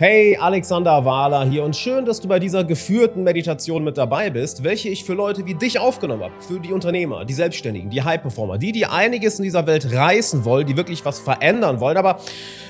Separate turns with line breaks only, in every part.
Hey, Alexander Wahler hier und schön, dass du bei dieser geführten Meditation mit dabei bist, welche ich für Leute wie dich aufgenommen habe. Für die Unternehmer, die Selbstständigen, die High-Performer, die, die einiges in dieser Welt reißen wollen, die wirklich was verändern wollen, aber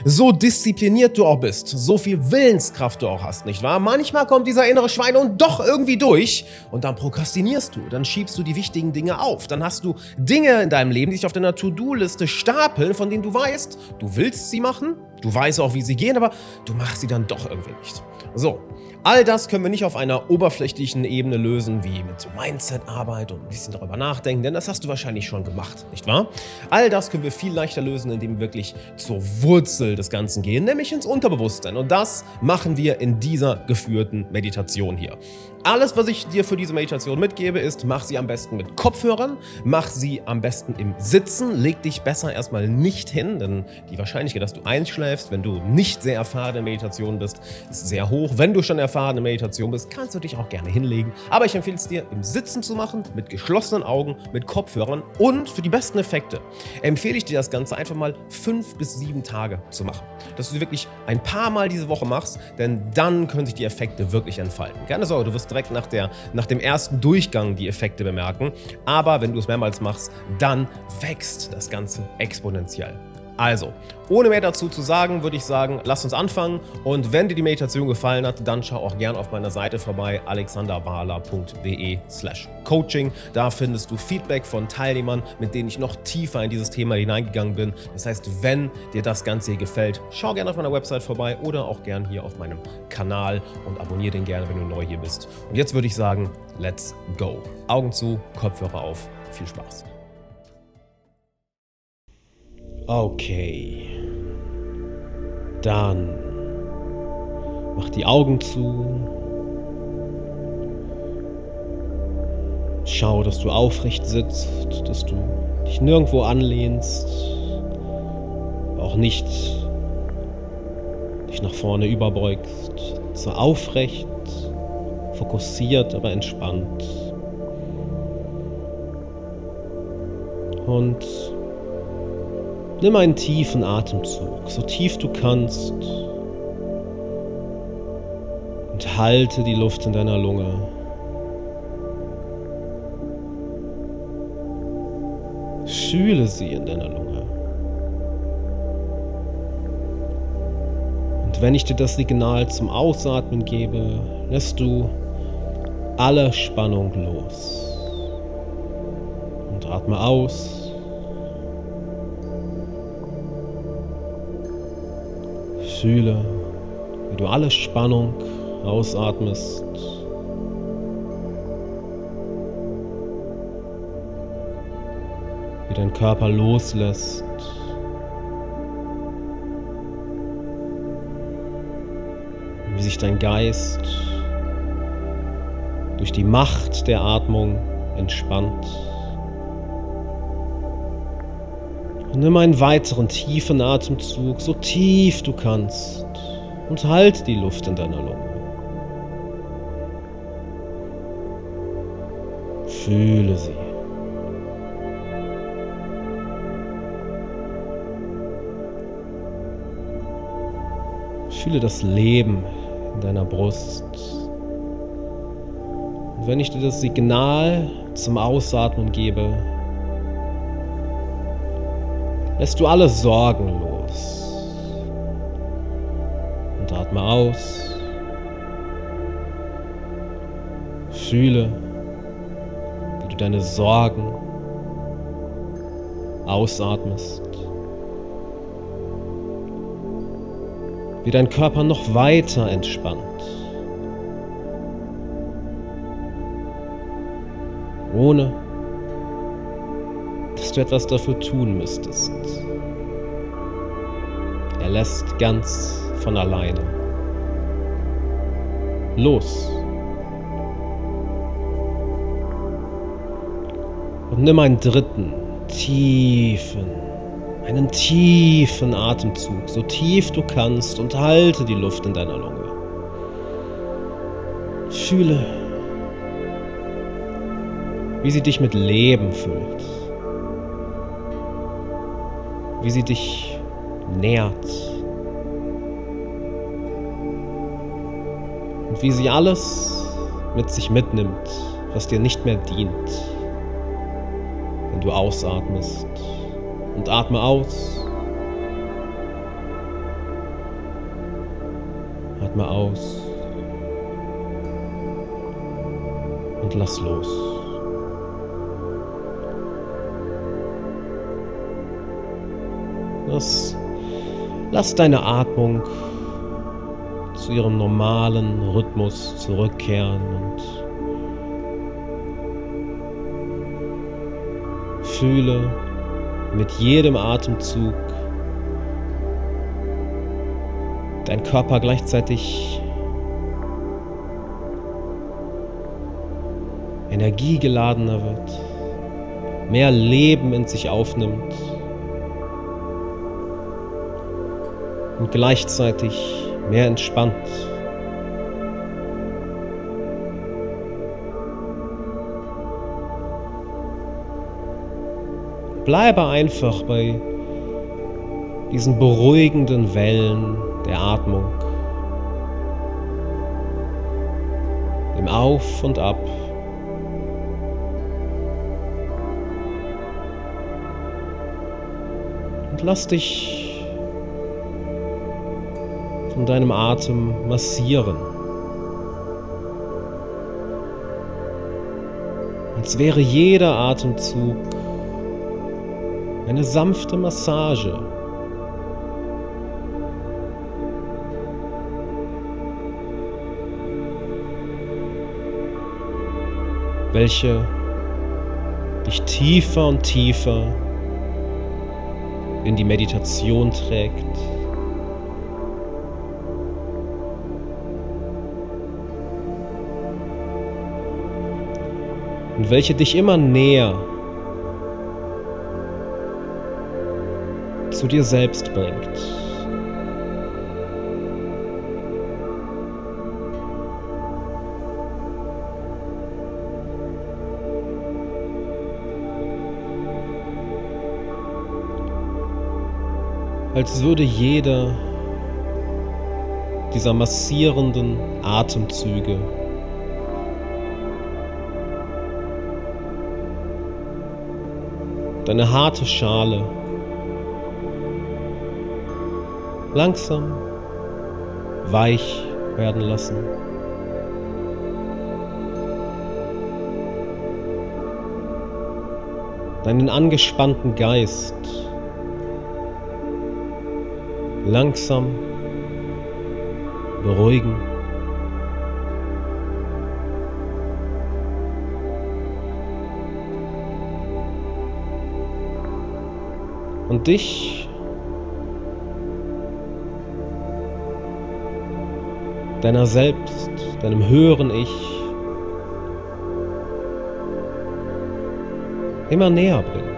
so diszipliniert du auch bist, so viel Willenskraft du auch hast, nicht wahr? Manchmal kommt dieser innere Schwein und doch irgendwie durch und dann prokrastinierst du, dann schiebst du die wichtigen Dinge auf, dann hast du Dinge in deinem Leben, die sich auf deiner To-Do-Liste stapeln, von denen du weißt, du willst sie machen, Du weißt auch, wie sie gehen, aber du machst sie dann doch irgendwie nicht. So, all das können wir nicht auf einer oberflächlichen Ebene lösen, wie mit so Mindset-Arbeit und ein bisschen darüber nachdenken, denn das hast du wahrscheinlich schon gemacht, nicht wahr? All das können wir viel leichter lösen, indem wir wirklich zur Wurzel des Ganzen gehen, nämlich ins Unterbewusstsein. Und das machen wir in dieser geführten Meditation hier. Alles, was ich dir für diese Meditation mitgebe, ist, mach sie am besten mit Kopfhörern, mach sie am besten im Sitzen, leg dich besser erstmal nicht hin, denn die Wahrscheinlichkeit, dass du einschläfst, wenn du nicht sehr erfahren in Meditation bist, ist sehr hoch. Wenn du schon erfahren in Meditation bist, kannst du dich auch gerne hinlegen. Aber ich empfehle es dir, im Sitzen zu machen, mit geschlossenen Augen, mit Kopfhörern und für die besten Effekte empfehle ich dir das Ganze einfach mal fünf bis sieben Tage zu machen. Dass du wirklich ein paar Mal diese Woche machst, denn dann können sich die Effekte wirklich entfalten. Keine Sorge, du wirst direkt nach, der, nach dem ersten Durchgang die Effekte bemerken. Aber wenn du es mehrmals machst, dann wächst das Ganze exponentiell. Also, ohne mehr dazu zu sagen, würde ich sagen, lass uns anfangen. Und wenn dir die Meditation gefallen hat, dann schau auch gern auf meiner Seite vorbei, alexanderwahler.de slash coaching. Da findest du Feedback von Teilnehmern, mit denen ich noch tiefer in dieses Thema hineingegangen bin. Das heißt, wenn dir das Ganze hier gefällt, schau gerne auf meiner Website vorbei oder auch gern hier auf meinem Kanal und abonniere den gerne, wenn du neu hier bist. Und jetzt würde ich sagen, let's go. Augen zu, Kopfhörer auf. Viel Spaß. Okay. Dann mach die Augen zu. Schau, dass du aufrecht sitzt, dass du dich nirgendwo anlehnst, auch nicht dich nach vorne überbeugst. So aufrecht, fokussiert, aber entspannt. Und Nimm einen tiefen Atemzug, so tief du kannst. Und halte die Luft in deiner Lunge. Fühle sie in deiner Lunge. Und wenn ich dir das Signal zum Ausatmen gebe, lässt du alle Spannung los. Und atme aus. Fühle, wie du alle Spannung ausatmest. Wie dein Körper loslässt. Wie sich dein Geist durch die Macht der Atmung entspannt. Nimm einen weiteren tiefen Atemzug, so tief du kannst, und halt die Luft in deiner Lunge. Fühle sie. Fühle das Leben in deiner Brust. Und wenn ich dir das Signal zum Ausatmen gebe, lässt du alle Sorgen los. Und atme aus. Fühle, wie du deine Sorgen ausatmest. Wie dein Körper noch weiter entspannt. Ohne du etwas dafür tun müsstest. Er lässt ganz von alleine los. Und nimm einen dritten, tiefen, einen tiefen Atemzug, so tief du kannst, und halte die Luft in deiner Lunge. Fühle, wie sie dich mit Leben füllt wie sie dich nährt. und wie sie alles mit sich mitnimmt, was dir nicht mehr dient, wenn du ausatmest und atme aus. Atme aus und lass los. Lass, lass deine Atmung zu ihrem normalen Rhythmus zurückkehren und fühle mit jedem Atemzug dein Körper gleichzeitig energiegeladener wird, mehr Leben in sich aufnimmt und gleichzeitig mehr entspannt. Bleibe einfach bei diesen beruhigenden Wellen der Atmung. Im Auf und Ab. Und lass dich von deinem Atem massieren. Als wäre jeder Atemzug eine sanfte Massage. welche dich tiefer und tiefer in die Meditation trägt. Und welche dich immer näher zu dir selbst bringt. Als würde jeder dieser massierenden Atemzüge deine harte Schale langsam weich werden lassen. Deinen angespannten Geist langsam beruhigen. Und dich deiner selbst, deinem höheren Ich immer näher bringen.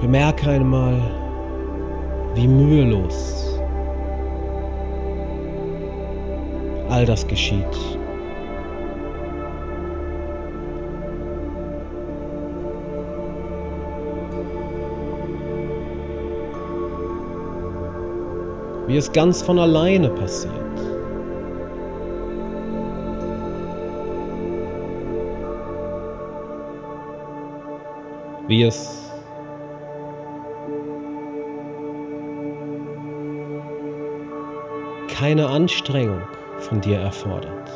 Bemerke einmal, wie mühelos all das geschieht. Wie es ganz von alleine passiert. Wie es keine Anstrengung von dir erfordert.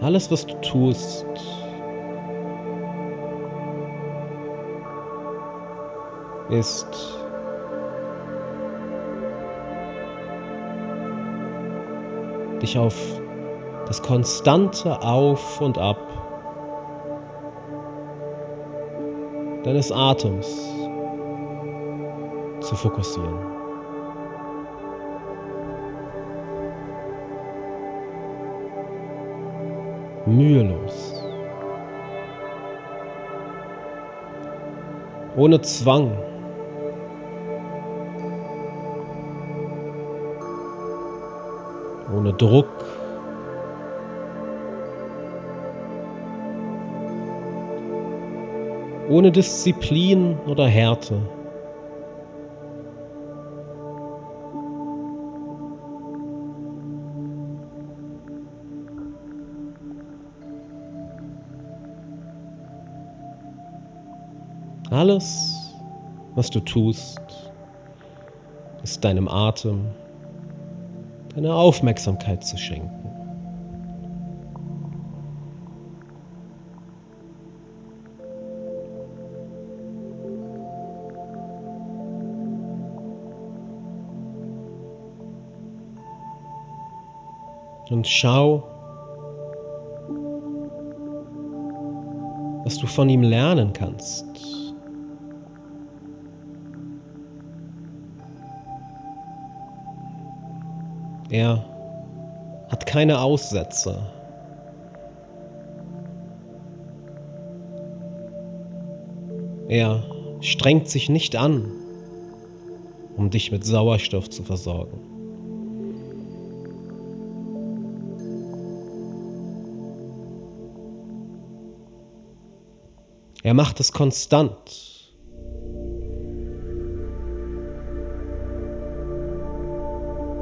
Alles, was du tust, ist dich auf das konstante Auf und Ab deines Atems zu fokussieren. Mühelos. Ohne Zwang. Ohne Druck. Ohne Disziplin oder Härte. Alles, was du tust, ist deinem Atem deine Aufmerksamkeit zu schenken. Und schau, was du von ihm lernen kannst. Er hat keine Aussätze. Er strengt sich nicht an, um dich mit Sauerstoff zu versorgen. Er macht es konstant.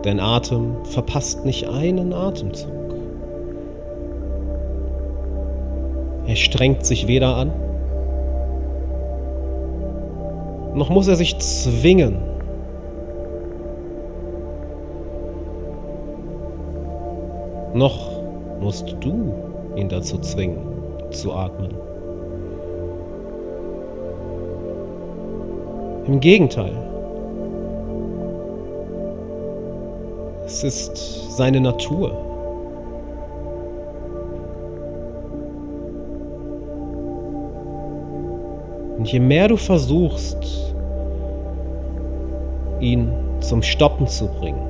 Dein Atem verpasst nicht einen Atemzug. Er strengt sich weder an, noch muss er sich zwingen. Noch musst du ihn dazu zwingen, zu atmen. Im Gegenteil, Es ist seine Natur. Und je mehr du versuchst, ihn zum Stoppen zu bringen,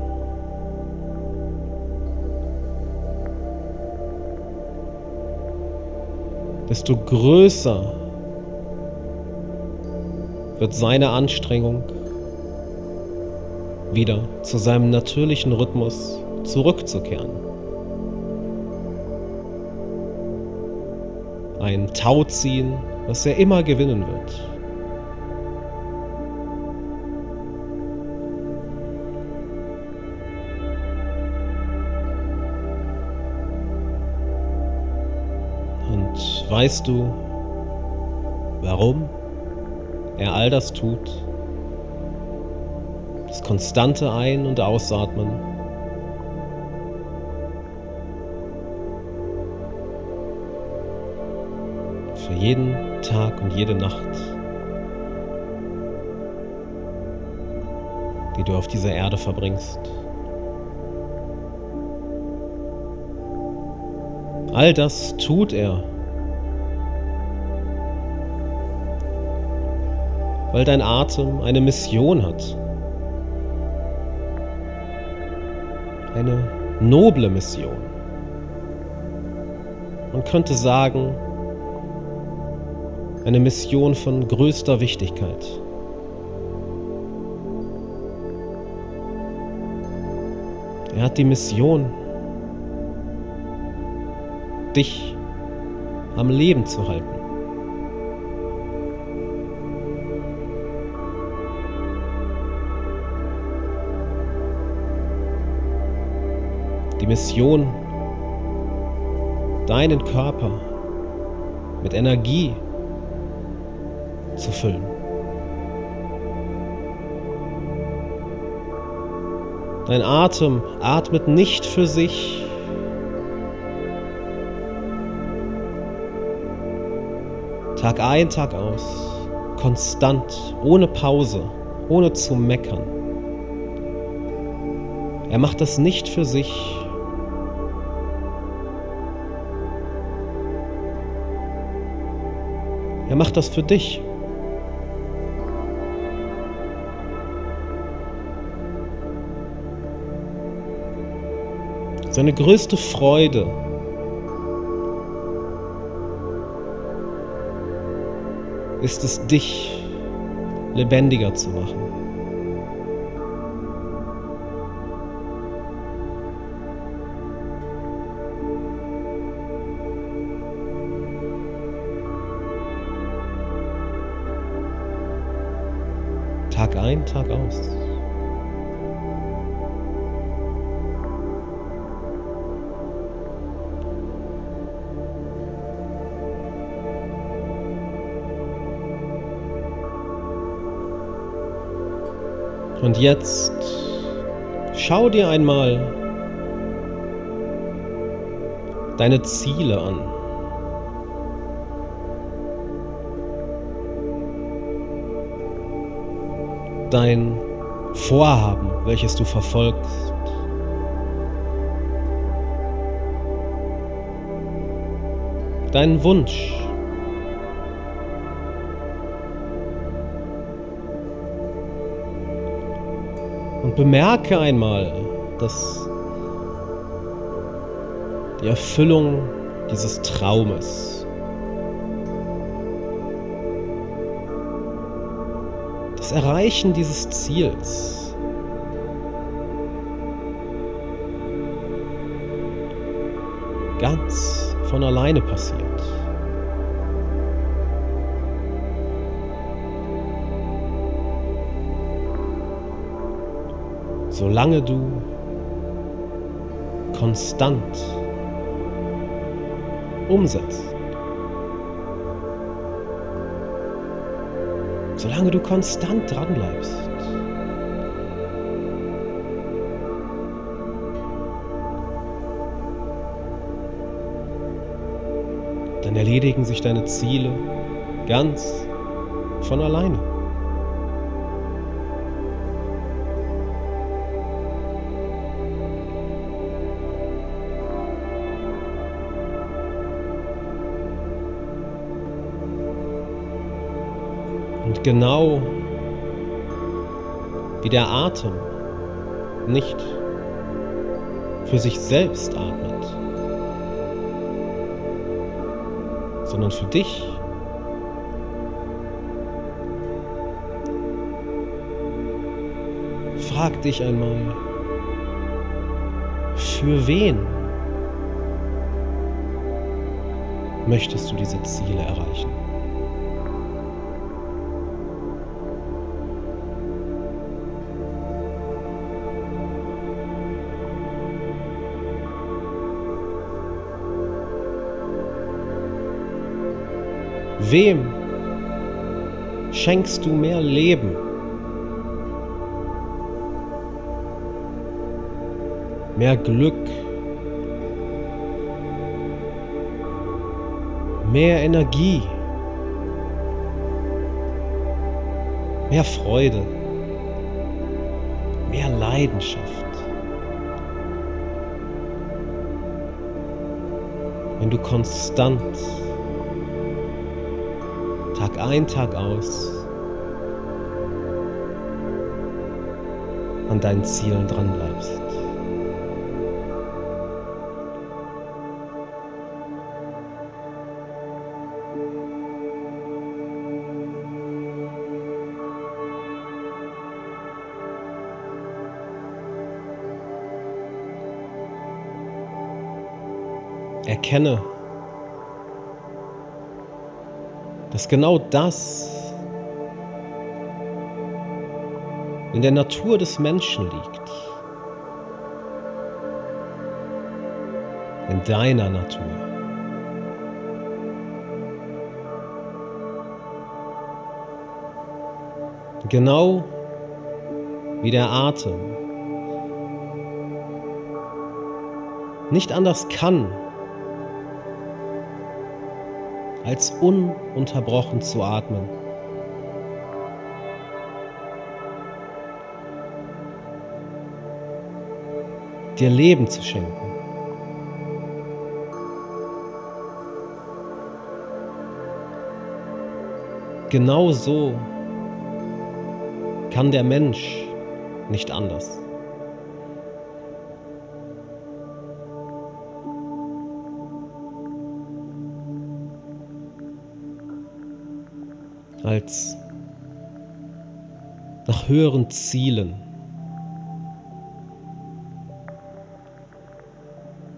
desto größer wird seine Anstrengung wieder zu seinem natürlichen Rhythmus zurückzukehren. Ein Tauziehen, was er immer gewinnen wird. Und weißt du, warum er all das tut? Das konstante Ein- und Ausatmen. Für jeden Tag und jede Nacht, die du auf dieser Erde verbringst. All das tut er, weil dein Atem eine Mission hat. eine noble Mission. Man könnte sagen, eine Mission von größter Wichtigkeit. Er hat die Mission, dich am Leben zu halten. Die Mission, deinen Körper mit Energie zu füllen. Dein Atem atmet nicht für sich. Tag ein, Tag aus, konstant, ohne Pause, ohne zu meckern. Er macht das nicht für sich, Er macht das für dich. Seine größte Freude ist es, dich lebendiger zu machen. Tag ein, Tag aus. Und jetzt schau dir einmal deine Ziele an. Dein Vorhaben, welches du verfolgst. Dein Wunsch. Und bemerke einmal, dass die Erfüllung dieses Traumes, das Erreichen dieses Ziels, ganz von alleine passiert. Solange du konstant umsetzt. Solange du konstant dran bleibst. Dann erledigen sich deine Ziele ganz von alleine. Genau wie der Atem nicht für sich selbst atmet, sondern für dich. Frag dich einmal, für wen möchtest du diese Ziele erreichen? Wem schenkst du mehr Leben? Mehr Glück? Mehr Energie? Mehr Freude? Mehr Leidenschaft? Wenn du konstant Tag ein, Tag aus an deinen Zielen dran bleibst. Erkenne, dass genau das in der Natur des Menschen liegt. In deiner Natur. Genau wie der Atem nicht anders kann, als ununterbrochen zu atmen. Dir Leben zu schenken. Genau so kann der Mensch nicht anders. Als nach höheren Zielen,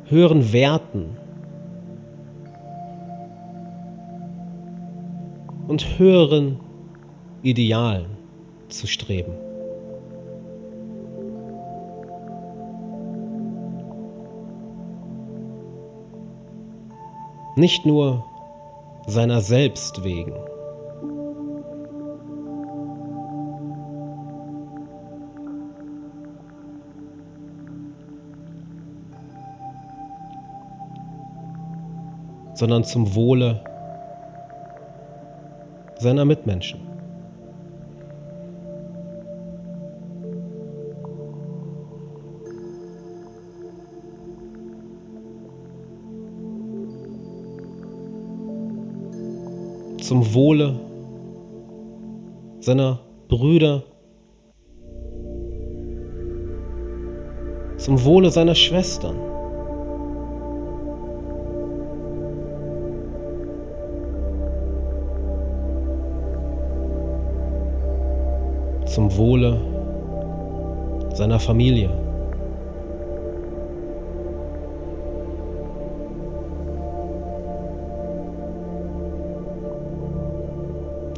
höheren Werten und höheren Idealen zu streben. Nicht nur seiner selbst wegen. Sondern zum Wohle seiner Mitmenschen. Zum Wohle seiner Brüder, zum Wohle seiner Schwestern. Zum Wohle seiner Familie.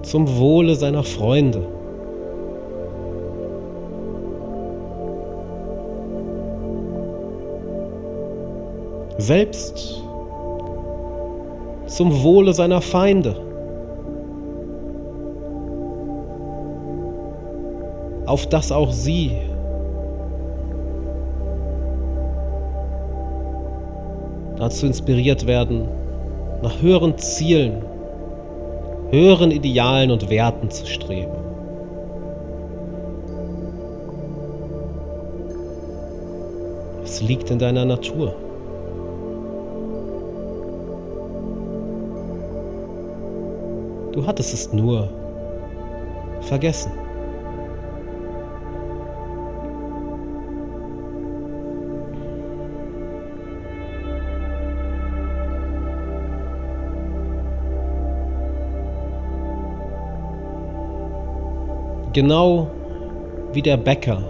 Zum Wohle seiner Freunde. Selbst zum Wohle seiner Feinde. Auf dass auch sie dazu inspiriert werden, nach höheren Zielen, höheren Idealen und Werten zu streben. Es liegt in deiner Natur. Du hattest es nur vergessen. Genau wie der Bäcker.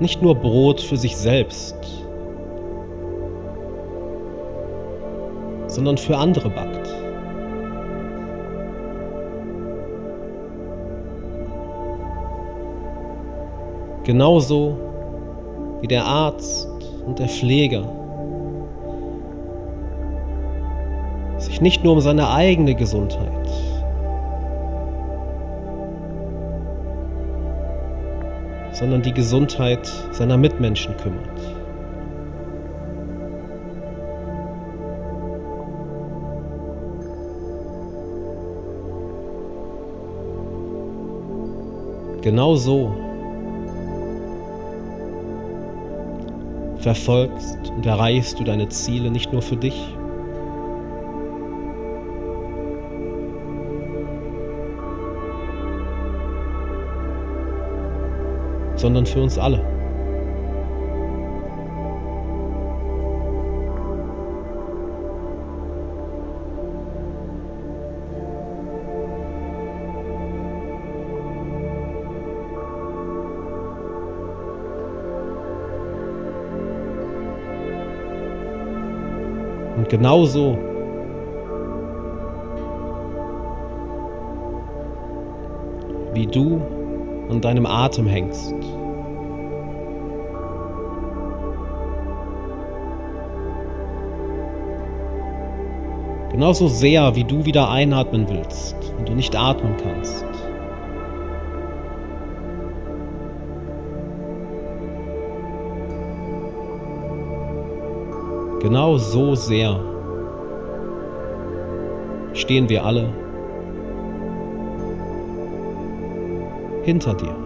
Nicht nur Brot für sich selbst, sondern für andere backt. Genauso wie der Arzt und der Pfleger nicht nur um seine eigene Gesundheit, sondern die Gesundheit seiner Mitmenschen kümmert. Genau so verfolgst und erreichst du deine Ziele nicht nur für dich, sondern für uns alle. Und genauso wie du an deinem Atem hängst. Genauso sehr, wie du wieder einatmen willst und du nicht atmen kannst. Genau so sehr stehen wir alle hinter dir.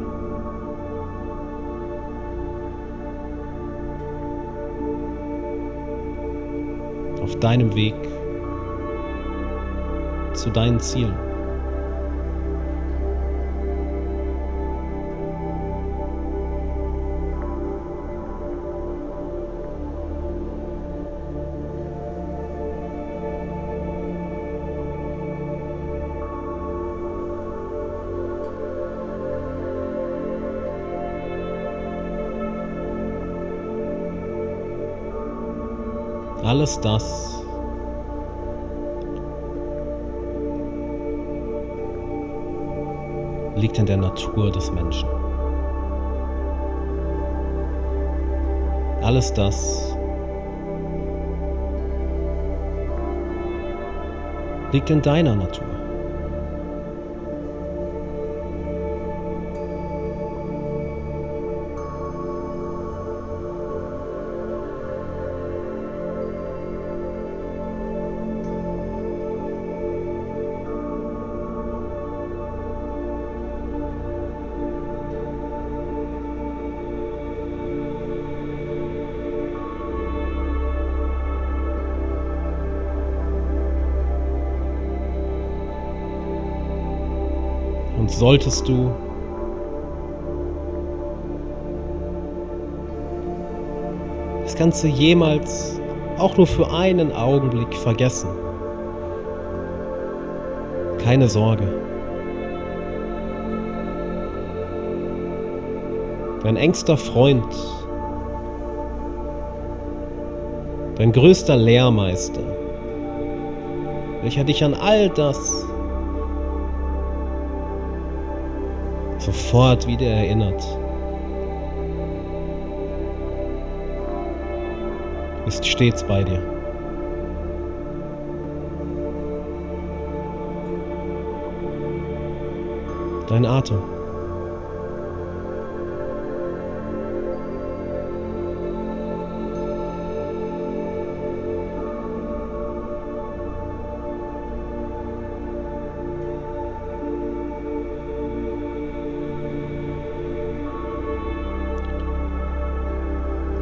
Auf deinem Weg zu deinen Zielen. alles das, liegt in der Natur des Menschen. Alles das liegt in deiner Natur. Solltest du das Ganze jemals auch nur für einen Augenblick vergessen, keine Sorge. Dein engster Freund, dein größter Lehrmeister, welcher dich an all das sofort wieder erinnert. Ist stets bei dir. Dein Atem.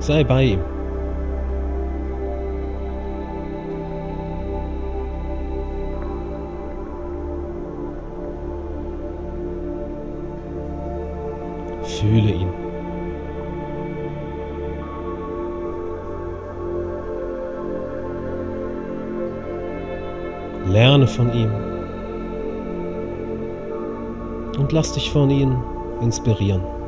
Sei bei ihm. Fühle ihn. Lerne von ihm. Und lass dich von ihm inspirieren.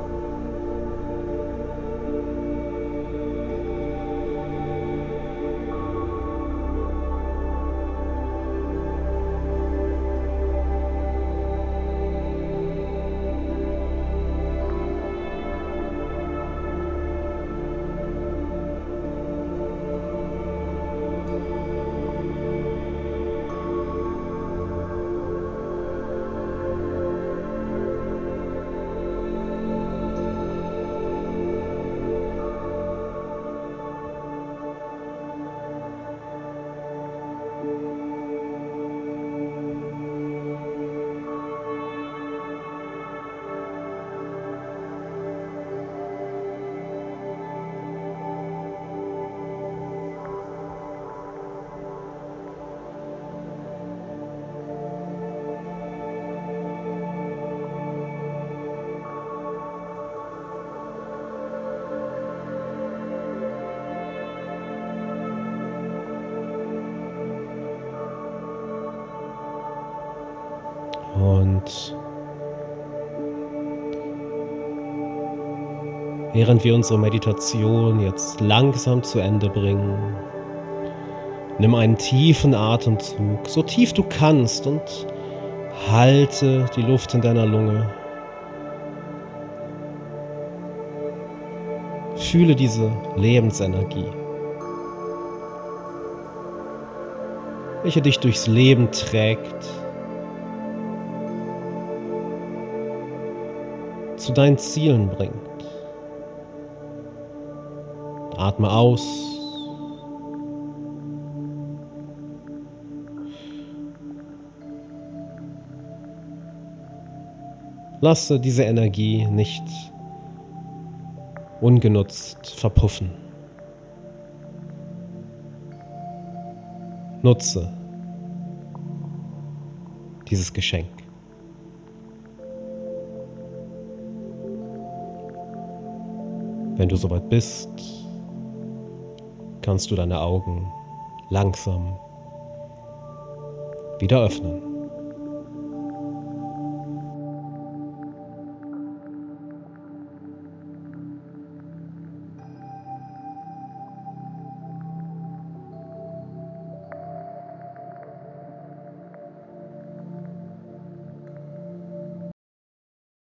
Und während wir unsere Meditation jetzt langsam zu Ende bringen, nimm einen tiefen Atemzug, so tief du kannst und halte die Luft in deiner Lunge. Fühle diese Lebensenergie, welche dich durchs Leben trägt. Zu deinen Zielen bringt. Atme aus. Lasse diese Energie nicht ungenutzt verpuffen. Nutze dieses Geschenk. Wenn du soweit bist, kannst du deine Augen langsam wieder öffnen.